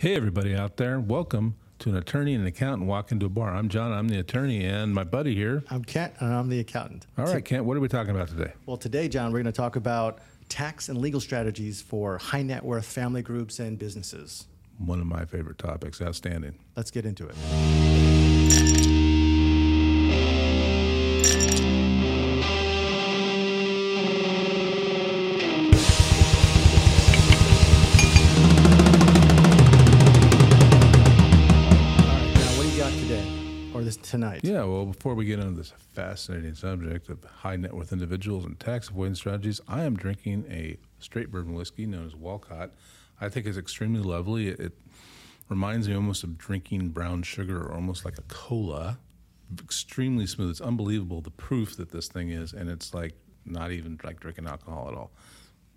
Hey, everybody out there. Welcome to an attorney and an accountant walk into a bar. I'm John. I'm the attorney, and my buddy here. I'm Kent, and I'm the accountant. All right, Kent, what are we talking about today? Well, today, John, we're going to talk about tax and legal strategies for high net worth family groups and businesses. One of my favorite topics. Outstanding. Let's get into it. Yeah, well, before we get into this fascinating subject of high net worth individuals and tax avoidance strategies, I am drinking a straight bourbon whiskey known as Walcott. I think it's extremely lovely. It, it reminds me almost of drinking brown sugar or almost like a cola. Extremely smooth. It's unbelievable the proof that this thing is, and it's like not even like drinking alcohol at all.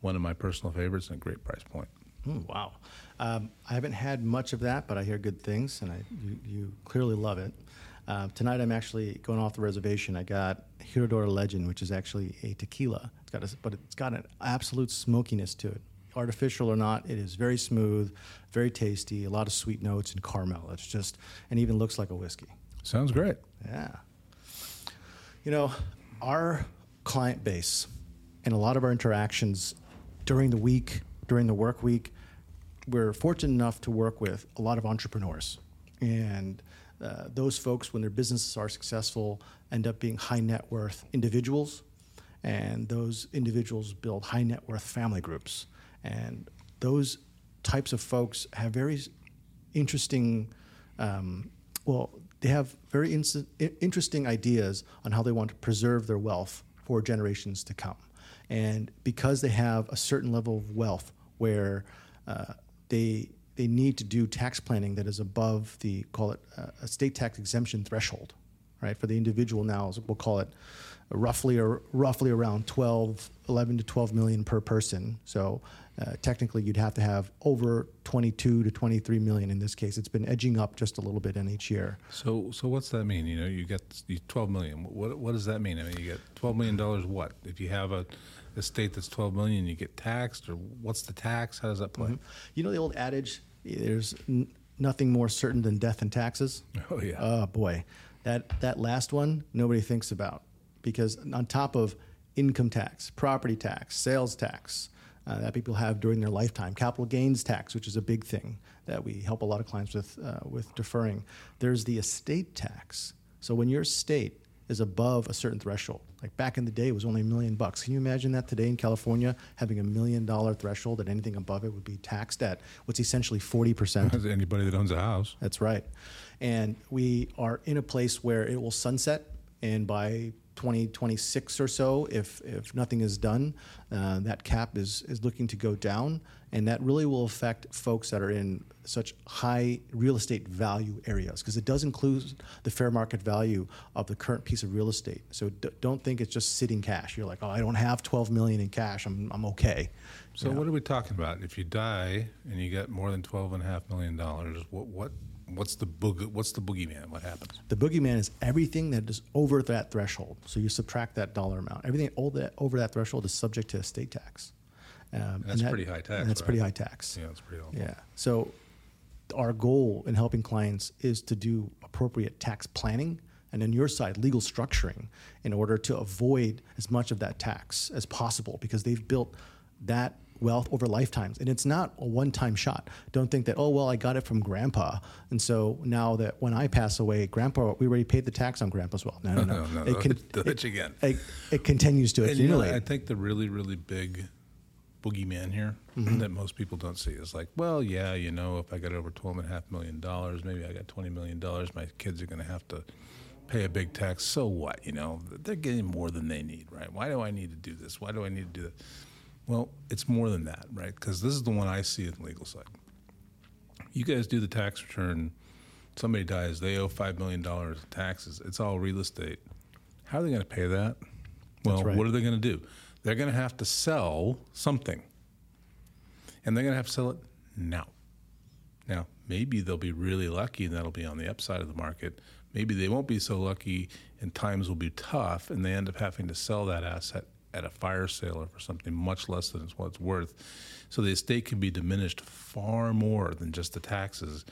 One of my personal favorites and a great price point. Mm, wow. Um, I haven't had much of that, but I hear good things, and I, you, you clearly love it. Uh, tonight I'm actually going off the reservation. I got Herradura Legend, which is actually a tequila. It's got a, but it's got an absolute smokiness to it. Artificial or not, it is very smooth, very tasty, a lot of sweet notes and caramel. It's just, and even looks like a whiskey. Sounds great. Yeah. You know, our client base and a lot of our interactions during the week, during the work week, we're fortunate enough to work with a lot of entrepreneurs. And uh, those folks, when their businesses are successful, end up being high net worth individuals, and those individuals build high net worth family groups. And those types of folks have very interesting, um, well, they have very in- interesting ideas on how they want to preserve their wealth for generations to come. And because they have a certain level of wealth where uh, they they need to do tax planning that is above the call it uh, a state tax exemption threshold, right? For the individual now, we'll call it roughly or roughly around 12, 11 to 12 million per person. So uh, technically, you'd have to have over 22 to 23 million in this case. It's been edging up just a little bit in each year. So, so what's that mean? You know, you get 12 million. What what does that mean? I mean, you get 12 million dollars. What if you have a a state that's 12 million, you get taxed, or what's the tax? How does that play? Mm-hmm. You know the old adage, there's n- nothing more certain than death and taxes. Oh yeah. Oh boy, that that last one nobody thinks about because on top of income tax, property tax, sales tax. Uh, that people have during their lifetime, capital gains tax, which is a big thing that we help a lot of clients with uh, with deferring. There's the estate tax. So when your estate is above a certain threshold. Like back in the day, it was only a million bucks. Can you imagine that today in California, having a million dollar threshold and anything above it would be taxed at what's essentially 40%? Anybody that owns a house. That's right. And we are in a place where it will sunset, and by 2026 or so, if, if nothing is done, uh, that cap is, is looking to go down. And that really will affect folks that are in such high real estate value areas because it does include the fair market value of the current piece of real estate. So d- don't think it's just sitting cash. You're like, oh, I don't have 12 million in cash. I'm, I'm okay. So what are we talking about? If you die and you get more than 12 and a half million dollars, what, what what's the boog- what's the boogeyman? What happens? The boogeyman is everything that is over that threshold. So you subtract that dollar amount. Everything over that, over that threshold is subject to estate tax. Um, that's that, pretty high tax. that's right? pretty high tax. Yeah, that's pretty. Awful. Yeah. So our goal in helping clients is to do appropriate tax planning and on your side legal structuring in order to avoid as much of that tax as possible because they've built that wealth over lifetimes. And it's not a one time shot. Don't think that, oh, well, I got it from grandpa. And so now that when I pass away, grandpa, we already paid the tax on grandpa's wealth. No, no, no. no, no it, can, it, again. It, it, continues to accumulate. You know, I think the really, really big boogeyman here mm-hmm. that most people don't see is like, well, yeah, you know, if I got over $12.5 million, maybe I got $20 million, my kids are going to have to pay a big tax. So what? You know, they're getting more than they need, right? Why do I need to do this? Why do I need to do that? Well, it's more than that, right? Because this is the one I see in the legal side. You guys do the tax return. Somebody dies, they owe $5 million in taxes. It's all real estate. How are they going to pay that? Well, right. what are they going to do? They're going to have to sell something. And they're going to have to sell it now. Now, maybe they'll be really lucky and that'll be on the upside of the market. Maybe they won't be so lucky and times will be tough and they end up having to sell that asset at a fire sale or for something much less than it's what it's worth. So the estate can be diminished far more than just the taxes.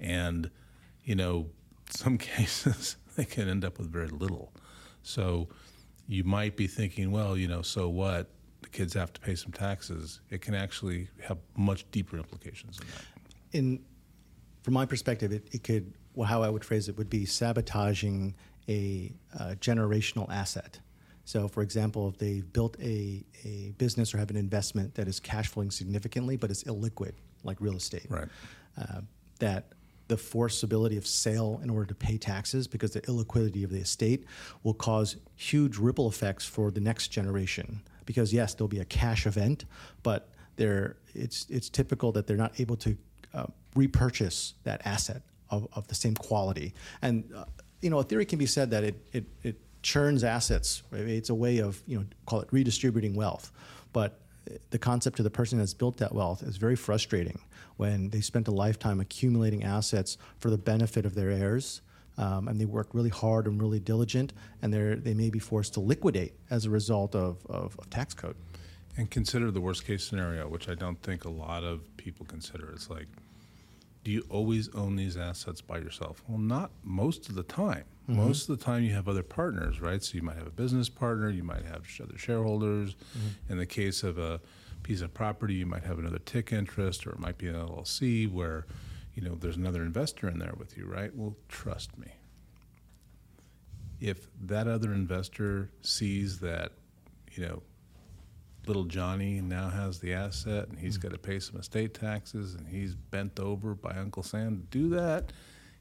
And, you know, some cases they can end up with very little. So you might be thinking, well, you know, so what? The kids have to pay some taxes. It can actually have much deeper implications than that. in from my perspective, it, it could well, how I would phrase it would be sabotaging a uh, generational asset. So, for example, if they've built a, a business or have an investment that is cash flowing significantly but is illiquid, like real estate, Right. uh, that the forcibility of sale in order to pay taxes because the illiquidity of the estate will cause huge ripple effects for the next generation. Because yes, there'll be a cash event, but they're, it's it's typical that they're not able to uh, repurchase that asset of, of the same quality. And uh, you know, a theory can be said that it it, it churns assets. It's a way of you know call it redistributing wealth, but the concept to the person that's built that wealth is very frustrating when they spent a lifetime accumulating assets for the benefit of their heirs. Um, and they work really hard and really diligent, and they they may be forced to liquidate as a result of, of, of tax code. And consider the worst case scenario, which I don't think a lot of people consider. It's like, do you always own these assets by yourself? Well, not most of the time. Mm-hmm. Most of the time, you have other partners, right? So you might have a business partner, you might have other shareholders. Mm-hmm. In the case of a piece of property, you might have another TIC interest, or it might be an LLC where, you know, there's another investor in there with you, right? Well, trust me. If that other investor sees that, you know, little Johnny now has the asset and he's mm-hmm. got to pay some estate taxes and he's bent over by Uncle Sam to do that,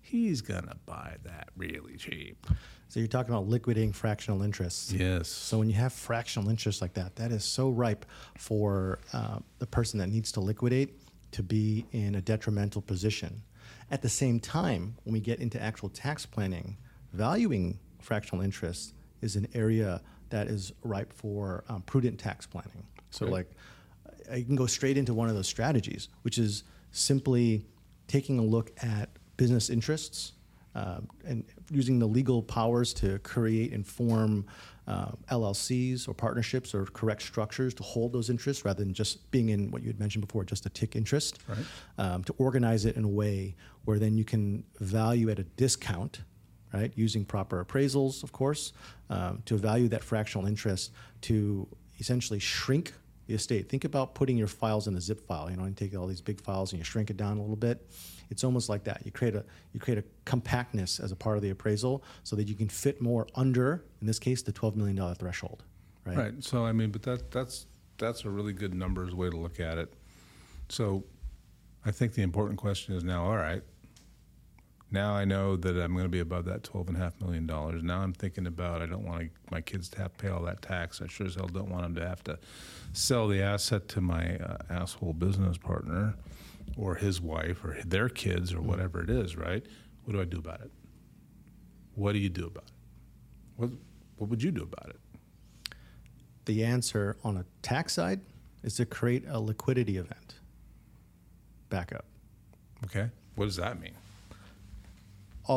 he's going to buy that really cheap. So you're talking about liquidating fractional interests. Yes. So when you have fractional interest like that, that is so ripe for uh, the person that needs to liquidate to be in a detrimental position. At the same time, when we get into actual tax planning, valuing fractional interest is an area that is ripe for um, prudent tax planning. So, like, I can go straight into one of those strategies, which is simply taking a look at business interests um, and using the legal powers to create and form uh, LLCs or partnerships or correct structures to hold those interests rather than just being in what you had mentioned before, just a TIC interest. Right. Um, to organize it in a way where then you can value at a discount, right, using proper appraisals, of course, um, to value that fractional interest to essentially shrink the estate. Think about putting your files in a zip file. You know, and take all these big files and you shrink it down a little bit. It's almost like that. You create a you create a compactness as a part of the appraisal so that you can fit more under, in this case, the twelve million dollar threshold. Right. Right. So I mean, but that that's that's a really good numbers way to look at it. So I think the important question is now, all right, now I know that I'm going to be above that twelve and a half million dollars. Now I'm thinking about I don't want my kids to have to pay all that tax. I sure as hell don't want them to have to sell the asset to my uh, asshole business partner or his wife or their kids or whatever it is. Right? What do I do about it? What do you do about it? What What would you do about it? The answer on a tax side is to create a liquidity event. Backup. Okay. What does that mean?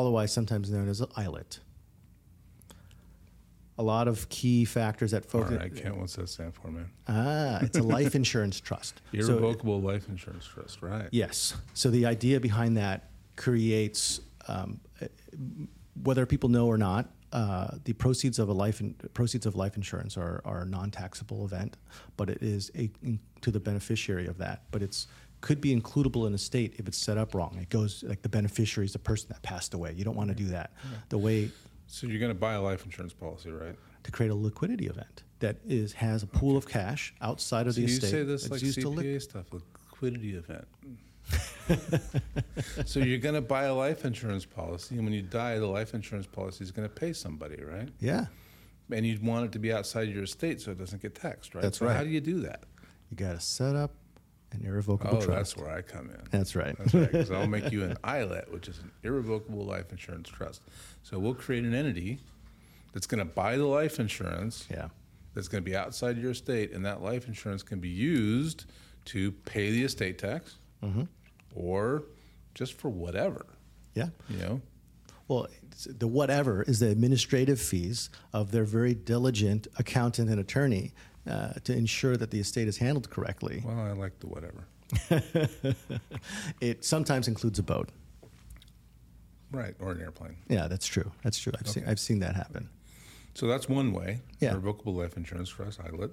Otherwise sometimes known as an ILIT. A lot of key factors that All focus. right, Kent, what's that stand for, man? Ah, it's a life insurance trust. So- Irrevocable life insurance trust, right? yes. So the idea behind that creates, um, whether people know or not, uh, the proceeds of a life in, proceeds of life insurance are, are a non-taxable event, but it is a, to the beneficiary of that. But it's could be includable in a state if it's set up wrong. It goes like the beneficiary is the person that passed away. You don't want to do that. The way So you're going to buy a life insurance policy, right? to create a liquidity event that is has a pool of cash outside of So the you estate. say this like used to CPA liq- stuff, liquidity event. so you're going to buy a life insurance policy, and when you die, the life insurance policy is going to pay somebody, right? yeah, And you'd want it to be outside your estate so it doesn't get taxed, right? That's so right. How do you do that? you got to set up an irrevocable Oh, trust. that's where I come in. That's right. That's right, because I'll make you an ILIT, which is an irrevocable life insurance trust. So we'll create an entity that's going to buy the life insurance, yeah, that's going to be outside your estate, and that life insurance can be used to pay the estate tax Mm-hmm. or just for whatever, yeah. you know? Well, the whatever is the administrative fees of their very diligent accountant and attorney uh, to ensure that the estate is handled correctly. Well, I like the whatever. It sometimes includes a boat. Right, or an airplane. Yeah, that's true. That's true. I've seen I've seen that happen. So that's one way. Yeah. Revocable life insurance trust, ILIT.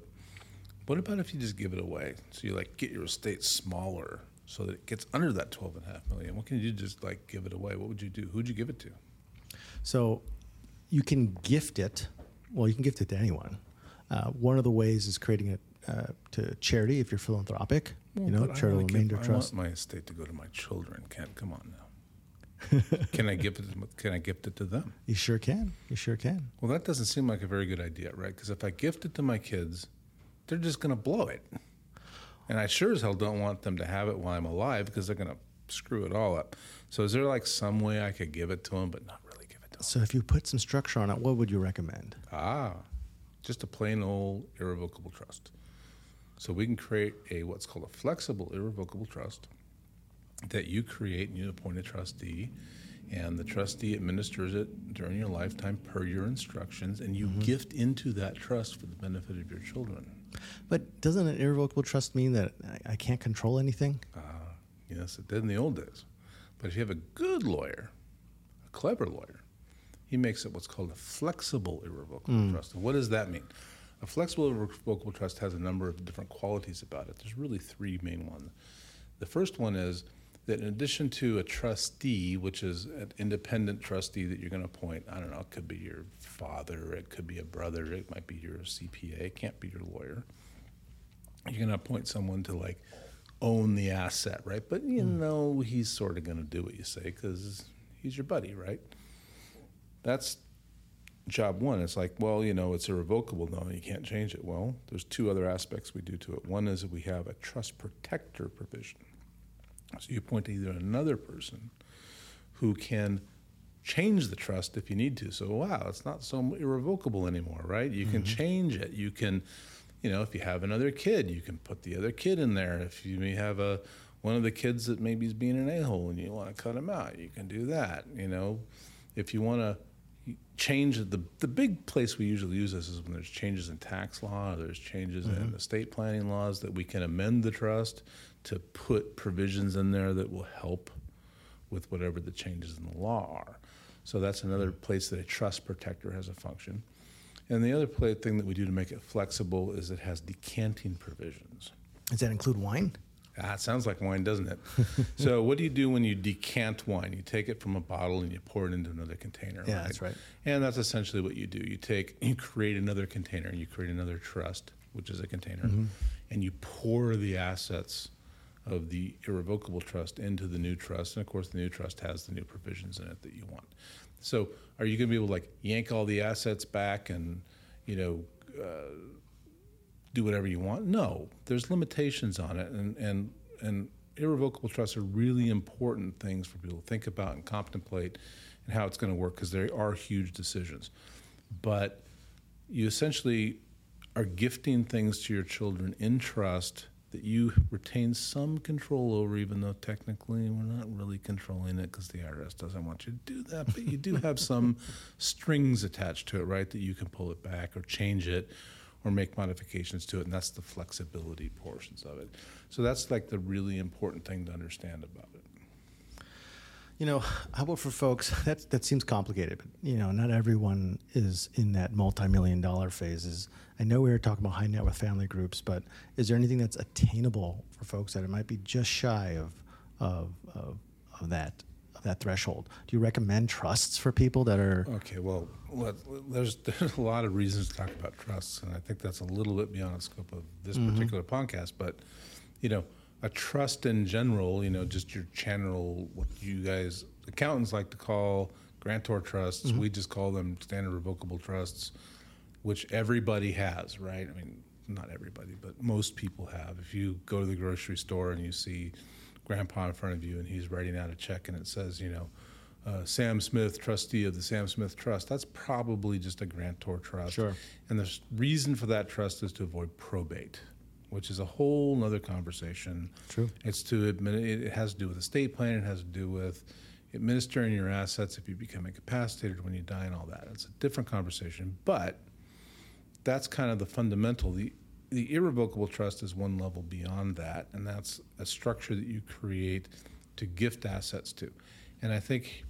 What about if you just give it away? So you like get your estate smaller so that it gets under that twelve and a half million. What can you do just like give it away? What would you do? Who'd you give it to? So you can gift it. Well, you can gift it to anyone. Uh, one of the ways is creating it uh, to charity if you're philanthropic. you know, charitable wanna give- remainder I trust. want my estate to go to my children. Kent, come on now. can I gift it? Can I gift it to them? You sure can. You sure can. Well, that doesn't seem like a very good idea, right? Because if I gift it to my kids, they're just going to blow it. And I sure as hell don't want them to have it while I'm alive because they're going to screw it all up. So, is there like some way I could give it to them, but not really give it to them? So if you put some structure on it, what would you recommend? Ah, just a plain old irrevocable trust. So, we can create a what's called a flexible irrevocable trust that you create and you appoint a trustee. And the trustee administers it during your lifetime per your instructions, and you gift into that trust for the benefit of your children. But doesn't an irrevocable trust mean that I, I can't control anything? Uh, yes, it did in the old days. But if you have a good lawyer, a clever lawyer, he makes it what's called a flexible irrevocable trust. And what does that mean? A flexible irrevocable trust has a number of different qualities about it. There's really three main ones. The first one is that in addition to a trustee, which is an independent trustee that you're going to appoint, I don't know, it could be your father, it could be a brother, it might be your CPA, it can't be your lawyer you're going to appoint someone to like own the asset, right? But you hmm. know he's sort of going to do what you say because he's your buddy, right? That's job one. It's like, well, you know, it's irrevocable. No, you can't change it. Well, there's two other aspects we do to it. One is that we have a trust protector provision. So you appoint either another person who can change the trust if you need to. So wow, it's not so irrevocable anymore, right? You can mm-hmm. change it. You can, you know, if you have another kid, you can put the other kid in there. If you may have a one of the kids that maybe is being an a-hole and you want to cut him out, you can do that. You know, if you want to change the the big place we usually use this is when there's changes in tax law or there's changes in mm-hmm. estate planning laws that we can amend the trust to put provisions in there that will help with whatever the changes in the law are. So that's another mm. place that a trust protector has a function. And the other play, thing that we do to make it flexible is it has decanting provisions. Does that include wine? Ah, it sounds like wine, doesn't it? so, what do you do when you decant wine? You take it from a bottle and you pour it into another container. Yeah, that's right. And that's essentially what you do. You take, you create another container, and you create another trust, which is a container, Mm-hmm. and you pour the assets of the irrevocable trust into the new trust. And of course, the new trust has the new provisions in it that you want. So, are you going to be able to like yank all the assets back and, you know, uh, do whatever you want? No, there's limitations on it, and and and irrevocable trusts are really important things for people to think about and contemplate, and how it's going to work because they are huge decisions. But you essentially are gifting things to your children in trust that you retain some control over, even though technically we're not really controlling it because the IRS doesn't want you to do that. But you do have some strings attached to it, right? That you can pull it back or change it or make modifications to it, and that's the flexibility portions of it. So that's like the really important thing to understand about it. You know, how about for folks that that seems complicated, but you know, not everyone is in that multi-million dollar phases. I know we were talking about high net worth family groups, but is there anything that's attainable for folks that it might be just shy of of of, of that that threshold? Do you recommend trusts for people that are Okay, well, let, there's there's a lot of reasons to talk about trusts, and I think that's a little bit beyond the scope of this mm-hmm. particular podcast. But you know, a trust in general, you know, just your general what you guys accountants like to call grantor trusts. Mm-hmm. We just call them standard revocable trusts, which everybody has, right? I mean, not everybody, but most people have. If you go to the grocery store and you see grandpa in front of you and he's writing out a check and it says, you know, uh, Sam Smith, trustee of the Sam Smith Trust, that's probably just a grantor trust. Sure. And the reason for that trust is to avoid probate, which is a whole other conversation. True. It's to admit it, it has to do with estate planning. It has to do with, administering your assets if you become incapacitated when you die and all that. It's a different conversation, but that's kind of the fundamental. The the irrevocable trust is one level beyond that, and that's a structure that you create to gift assets to. And I think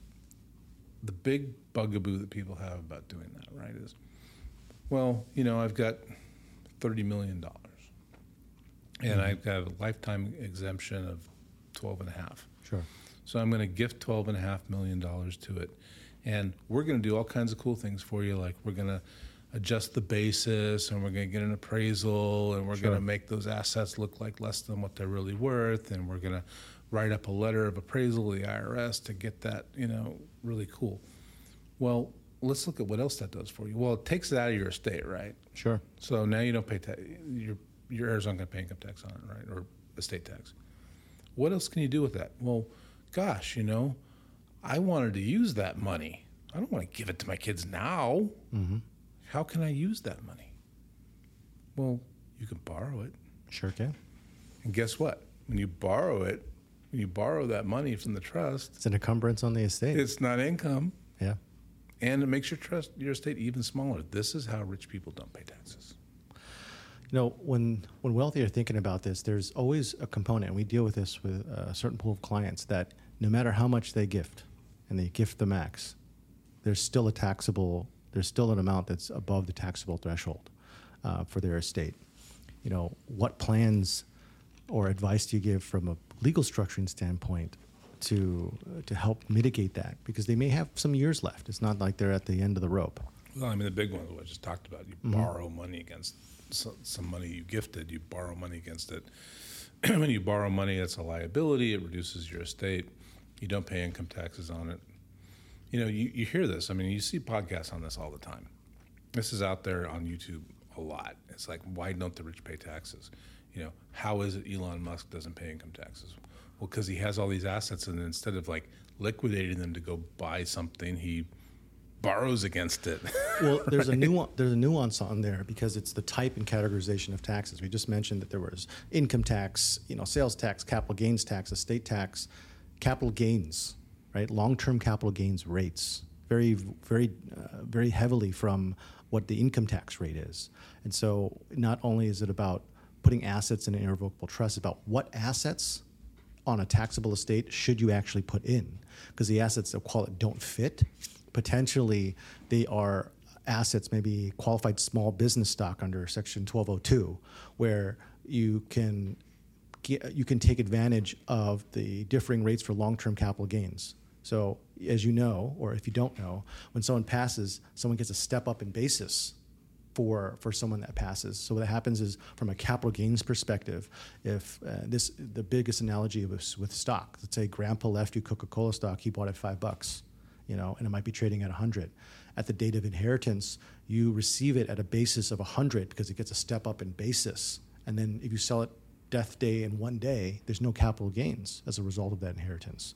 the big bugaboo that people have about doing that, right, is, well, you know, I've got thirty million dollars, and mm-hmm. I've got a lifetime exemption of twelve and a half. Sure. So I'm going to gift twelve and a half million dollars to it, and we're going to do all kinds of cool things for you. Like we're going to adjust the basis, and we're going to get an appraisal, and we're Sure. going to make those assets look like less than what they're really worth, and we're going to write up a letter of appraisal to the IRS to get that, you know, really cool. Well, let's look at what else that does for you. Well, it takes it out of your estate, right? Sure. So now you don't pay tax. Your your heirs aren't going to pay income tax on it, right, or estate tax. What else can you do with that? Well, gosh, you know, I wanted to use that money. I don't want to give it to my kids now. Mm-hmm. How can I use that money? Well, you can borrow it, Sure can. and guess what? When you borrow it, when you borrow that money from the trust, It's an encumbrance on the estate. it's not income, yeah. and it makes your trust your estate even smaller. This is how rich people don't pay taxes. You know, when when wealthy are thinking about this, there's always a component, and we deal with this with a certain pool of clients that no matter how much they gift, and they gift the max, there's still a taxable, there's still an amount that's above the taxable threshold uh, for their estate. You know, what plans or advice do you give from a legal structuring standpoint to to help mitigate that? Because they may have some years left. It's not like they're at the end of the rope. Well, I mean, the big one what I just talked about. You borrow money against so, some money you gifted. You borrow money against it. when you borrow money, it's a liability. It reduces your estate. You don't pay income taxes on it. You know, you, you hear this. I mean, you see podcasts on this all the time. This is out there on YouTube a lot. It's like, why don't the rich pay taxes? You know, how is it Elon Musk doesn't pay income taxes? Well, because he has all these assets, and instead of like liquidating them to go buy something, he borrows against it. Well, there's a nuance. There's a nuance on there because it's the type and categorization of taxes. We just mentioned that there was income tax, you know, sales tax, capital gains tax, estate tax, capital gains, right? Long-term capital gains rates very, very, uh, very heavily from what the income tax rate is. And so, not only is it about putting assets in an irrevocable trust, about what assets on a taxable estate should you actually put in? Because the assets that call it don't fit, potentially they are assets, maybe qualified small business stock under Section 1202, where you can you can take advantage of the differing rates for long-term capital gains. So, as you know, or if you don't know, when someone passes, someone gets a step up in basis for for someone that passes. So what happens is, from a capital gains perspective, if uh, this the biggest analogy was with stock. Let's say Grandpa left you Coca-Cola stock, he bought it five bucks, you know, and it might be trading at a hundred. At the date of inheritance, you receive it at a basis of a hundred because it gets a step up in basis, and then if you sell it death day in one day, there's no capital gains as a result of that inheritance.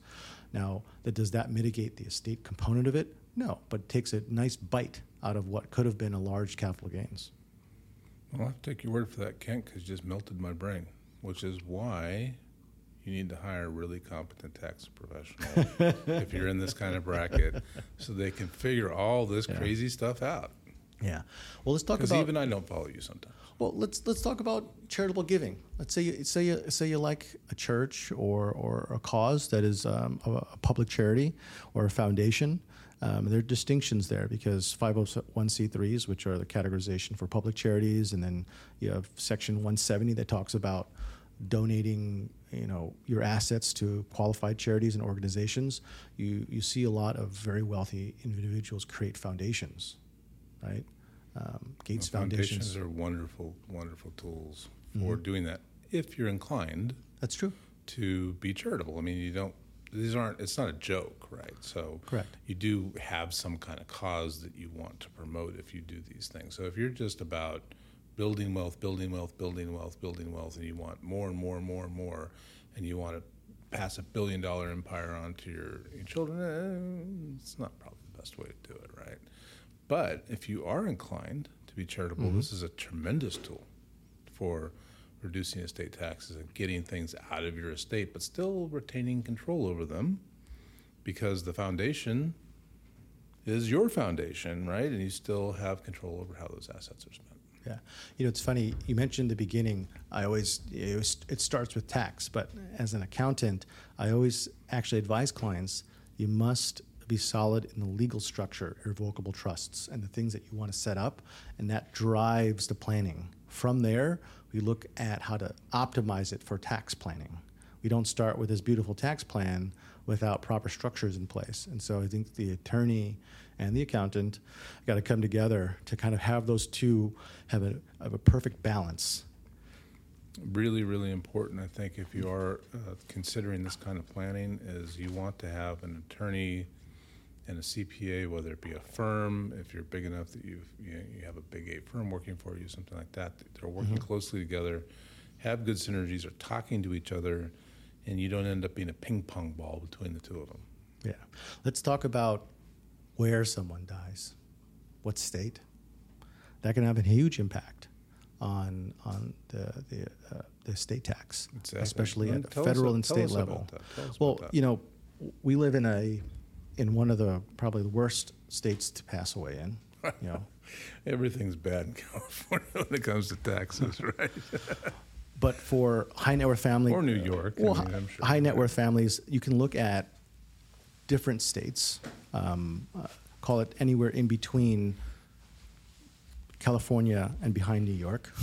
Now, that does that mitigate the estate component of it? No, but it takes a nice bite out of what could have been a large capital gains. Well, I'll have to take your word for that, Kent, because you just melted my brain, which is why you need to hire a really competent tax professional if you're in this kind of bracket so they can figure all this crazy stuff out. Yeah. Well, let's talk about. Even I don't follow you sometimes. well, let's let's talk about charitable giving. Let's say you say you say you like a church or or a cause that is um, a, a public charity or a foundation. Um, there are distinctions there because 501c3s, which are the categorization for public charities, and then you have Section 170 that talks about donating, you know, your assets to qualified charities and organizations. You you see a lot of very wealthy individuals create foundations, right? Um, Gates Well, foundations. are wonderful, wonderful tools for doing that if you're inclined That's true. to be charitable. I mean, you don't. These aren't. It's not a joke, right? So Correct. You do have some kind of cause that you want to promote if you do these things. So if you're just about building wealth, building wealth, building wealth, building wealth, and you want more and more and more and more, and you want to pass a billion dollar empire on to your, your children, eh, it's not probably the best way to do it, right? But if you are inclined to be charitable, mm-hmm. this is a tremendous tool for reducing estate taxes and getting things out of your estate, but still retaining control over them because the foundation is your foundation, right? And you still have control over how those assets are spent. Yeah, you know it's funny. You mentioned the beginning. I always it starts with tax, but as an accountant, I always actually advise clients you must be solid in the legal structure, irrevocable trusts, and the things that you want to set up, and that drives the planning. From there, we look at how to optimize it for tax planning. We don't start with this beautiful tax plan without proper structures in place. And so I think the attorney and the accountant got to come together to kind of have those two have a, have a perfect balance. Really, really important, I think, if you are uh, considering this kind of planning, is you want to have an attorney and a CPA, whether it be a firm, if you're big enough that you you have a big A firm working for you, something like that. They're working mm-hmm. closely together, have good synergies, are talking to each other, and you don't end up being a ping pong ball between the two of them. Yeah, let's talk about where someone dies, what state. That can have a huge impact on on the the, uh, the state tax, exactly. especially at federal and state level. Well, you know, we live in a in one of the probably the worst states to pass away in. You know, everything's bad in California when it comes to taxes, right? but for high net worth families or New York, well, I mean, sure high net worth families, you can look at different states. Um, uh, call it anywhere in between California and behind New York.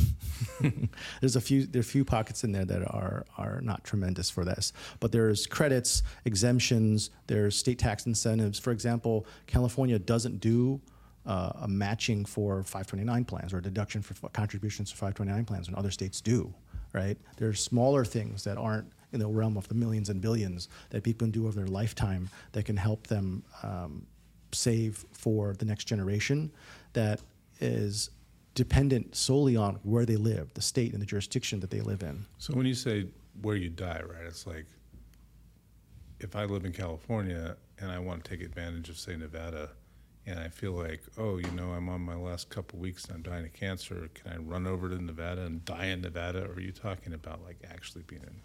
there's a few there are a few pockets in there that are are not tremendous for this, but there's credits, exemptions, there's state tax incentives. For example, California doesn't do uh, a matching for 529 plans or a deduction for contributions for 529 plans, and other states do. Right? There's smaller things that aren't in the realm of the millions and billions that people can do over their lifetime that can help them um, save for the next generation. That is dependent solely on where they live, the state and the jurisdiction that they live in. So when you say where you die, right, it's like if I live in California and I want to take advantage of, say, Nevada, and I feel like, oh, you know, I'm on my last couple weeks and I'm dying of cancer. Can I run over to Nevada and die in Nevada? Or are you talking about like actually being in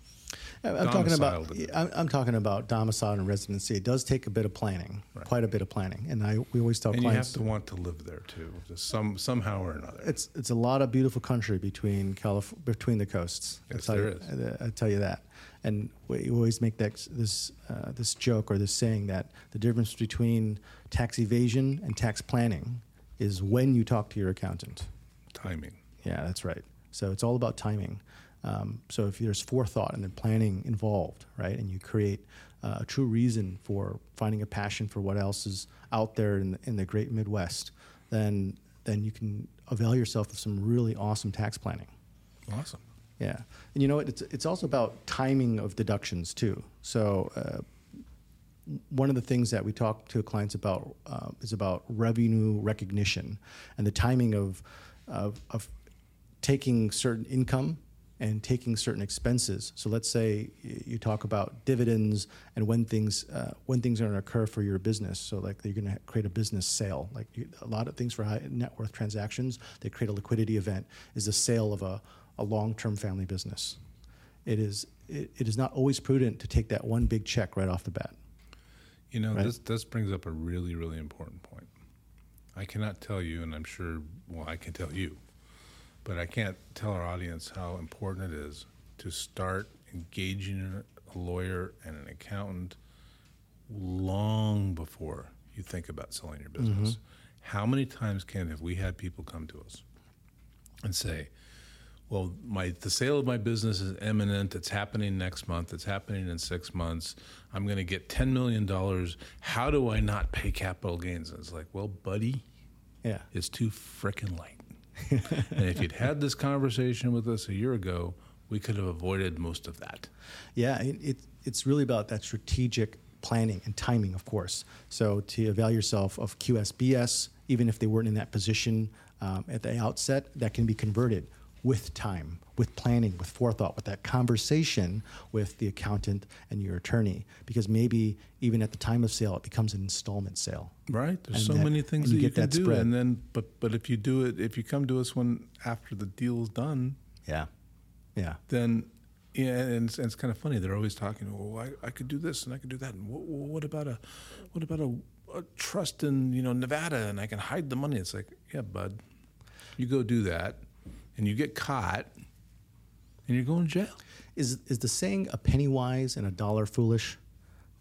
I'm talking about I'm, talking about domicile and residency. It does take a bit of planning, right. quite a bit of planning, and I we always tell and clients you have to want to live there too, some somehow or another. It's it's a lot of beautiful country between Calif- between the coasts. Yes, there you, is. I, I tell you that, and we always make that this uh, this joke or this saying that the difference between tax evasion and tax planning is when you talk to your accountant. Timing. Yeah, that's right. So it's all about timing. Um, so if there's forethought and then planning involved, right, and you create uh, a true reason for finding a passion for what else is out there in the, in the great Midwest, then then you can avail yourself of some really awesome tax planning. Awesome. Yeah, and you know it's it's also about timing of deductions too. So. Uh, one of the things that we talk to clients about uh, is about revenue recognition and the timing of, of, of taking certain income and taking certain expenses. So let's say you talk about dividends and when things uh, when things are going to occur for your business. So like you're going to create a business sale. Like you, a lot of things for high net worth transactions, they create a liquidity event. Is the sale of a, a long term family business. It is it, it is not always prudent to take that one big check right off the bat. You know, right? this this brings up a really really important point. I cannot tell you, and I'm sure well I can tell you but I can't tell our audience how important it is to start engaging a lawyer and an accountant long before you think about selling your business. Mm-hmm. How many times, Kent, have we had people come to us and say, well, my the sale of my business is imminent. It's happening next month. It's happening in six months. I'm going to get ten million dollars. How do I not pay capital gains? And it's like, well, buddy, yeah, it's too freaking late and if you'd had this conversation with us a year ago, we could have avoided most of that. Yeah, it, it, it's really about that strategic planning and timing, of course. So to avail yourself of QSBS, even if they weren't in that position um, at the outset, that can be converted with time, with planning, with forethought, with that conversation with the accountant and your attorney. Because maybe even at the time of sale, it becomes an installment sale. Right. There's so that, many things that you, you can do, spread. and then but but if you do it, if you come to us when after the deal's done, yeah, yeah, then Yeah, and it's, and it's kind of funny. They're always talking. Well, I, I could do this and I could do that. And what, what about a, what about a, a trust in you know Nevada and I can hide the money? It's like, yeah, bud, you go do that, and you get caught, and you're going to jail. Is is the saying a penny wise and a dollar foolish?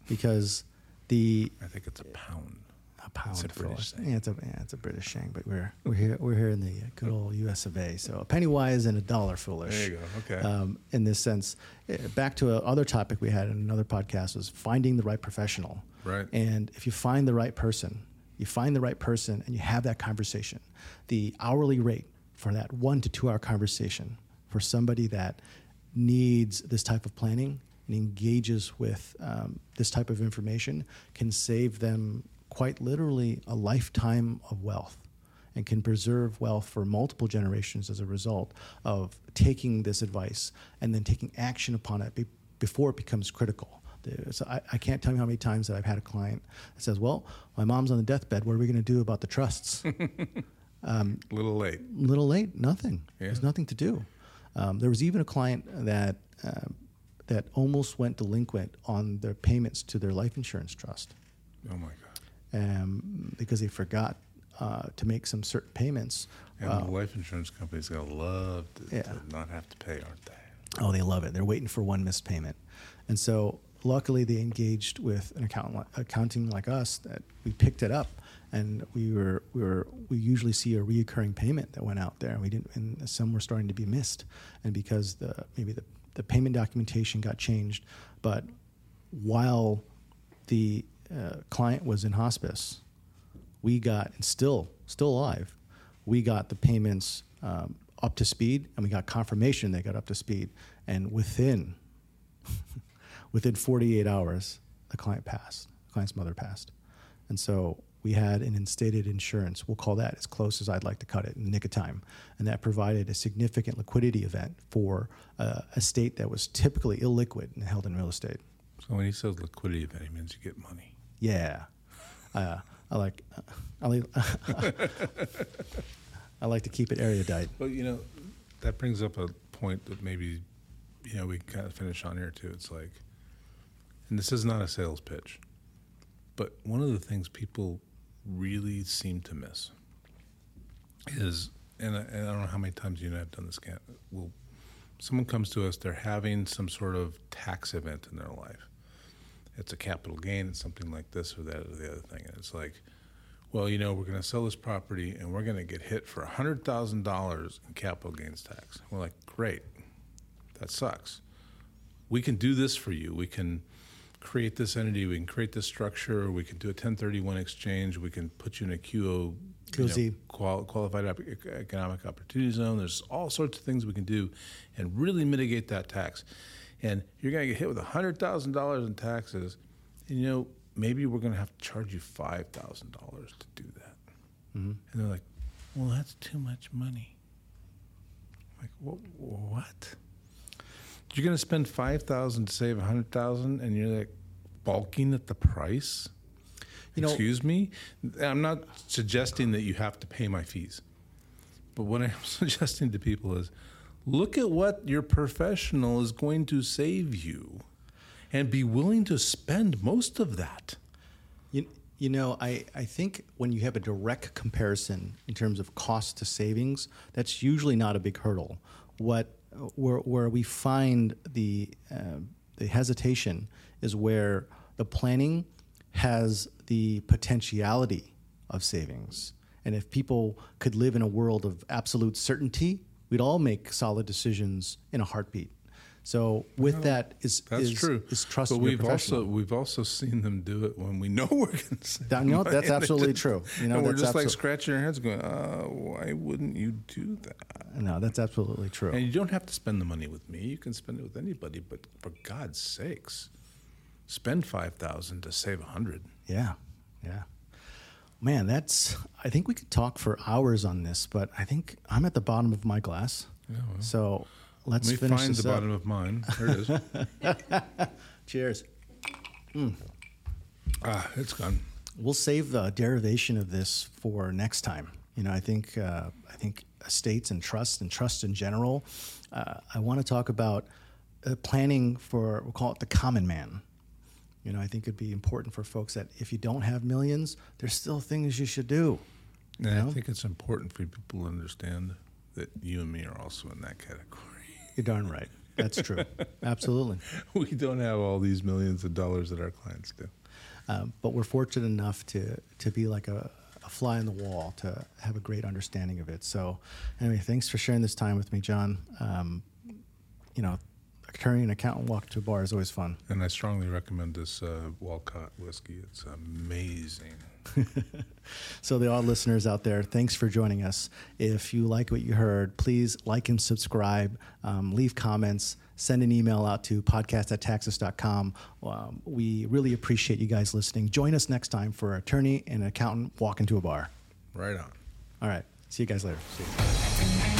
Because the I think it's a pound. a pound It's a British foolish. saying. Yeah, it's a yeah, it's a British saying, but we're we're here we're here in the good old U.S. of A. So a penny wise and a dollar foolish. There you go. Okay. Um, in this sense, Eh, back to a other topic we had in another podcast was finding the right professional. Right. And if you find the right person, you find the right person, and you have that conversation, the hourly rate for that one to two hour conversation for somebody that needs this type of planning and engages with um, this type of information can save them quite literally a lifetime of wealth and can preserve wealth for multiple generations as a result of taking this advice and then taking action upon it be- before it becomes critical. So I, I can't tell you how many times that I've had a client that says, "Well, my mom's on the deathbed. What are we going to do about the trusts?" a little late. little late, nothing. Yeah. There's nothing to do. Um, there was even a client that um, that almost went delinquent on their payments to their life insurance trust Oh my god. um, because they forgot uh, to make some certain payments. And Uh, the life insurance company's gonna love to, Yeah. to not have to pay, aren't they? Oh, they love it. They're waiting for one missed payment. And so luckily they engaged with an accountant, accounting like us that we picked it up and we were, we were, we usually see a reoccurring payment that went out there and we didn't, and some were starting to be missed. And because the, maybe the, the payment documentation got changed, but while the uh, client was in hospice, we got and still still alive. We got the payments um, up to speed, and we got confirmation they got up to speed. And within within 48 hours, the client passed. The client's mother passed, and so we had an instated insurance. We'll call that as close as I'd like to cut it in the nick of time, and that provided a significant liquidity event for uh, a state that was typically illiquid and held in real estate. So when he says liquidity event, he means you get money. Yeah, uh, I like I like I like to keep it erudite. Well, you know, that brings up a point that maybe, you know, we kind of finish on here too. It's like, and this is not a sales pitch, but one of the things people really seem to miss is, and I, and I don't know how many times you and I have done this. Can well, someone comes to us, they're having some sort of tax event in their life. It's a capital gain, it's something like this or that or the other thing, and it's like, well, you know, we're going to sell this property and we're going to get hit for $100,000 in capital gains tax. We're like, great. That sucks. We can do this for you. We can create this entity. We can create this structure. We can do a 1031 exchange. We can put you in a QO, you know, qual- qualified economic opportunity zone. There's all sorts of things we can do and really mitigate that tax. And you're going to get hit with $100,000 in taxes. And, you know, maybe we're going to have to charge you $5,000 to do that. And they're like, well, that's too much money. Like, what? what? You're going to spend 5000 to save 100000 and you're like balking at the price? You know- Excuse me? I'm not suggesting that you have to pay my fees. But what I'm suggesting to people is look at what your professional is going to save you and be willing to spend most of that. You, you know, I, I think when you have a direct comparison in terms of cost to savings, that's usually not a big hurdle. What where, where we find the uh, the hesitation is where the planning has the potentiality of savings, and if people could live in a world of absolute certainty, we'd all make solid decisions in a heartbeat. So with that is That's is, true. is trust but we've also we've also seen them do it when we know we're going to That- no, that's absolutely just- true. You know, and we're that's just like absolute- scratching our heads, going, uh, "Why wouldn't you do that?" no, that's absolutely true. And you don't have to spend the money with me. You can spend it with anybody. But for God's sakes, spend five thousand to save a hundred. Yeah, yeah. Man, that's. I think we could talk for hours on this, but I think I'm at the bottom of my glass. Yeah, well. So let's Let me finish find this the up. bottom of mine. There it is. Cheers. ah, it's gone. We'll save the derivation of this for next time. You know, I think uh, I think estates and trust and trust in general. Uh, I want to talk about uh, planning for we'll call it the common man. You know, I think it'd be important for folks that if you don't have millions, there's still things you should do. And You know? I think it's important for people to understand that you and me are also in that category. You're darn right. That's true. Absolutely. we don't have all these millions of dollars that our clients do. Um, but we're fortunate enough to to be like a, a fly on the wall to have a great understanding of it. So, anyway, thanks for sharing this time with me, John. Um, you know, carrying an accountant walk to a bar is always fun. And I strongly recommend this uh, Walcott whiskey. It's amazing. So, the odd listeners out there, thanks for joining us. If you like what you heard, please like and subscribe, um, leave comments, send an email out to podcast at taxus.com. Um, we really appreciate you guys listening. Join us next time for attorney and accountant walk into a bar. Right on. All right. See you guys later. See you.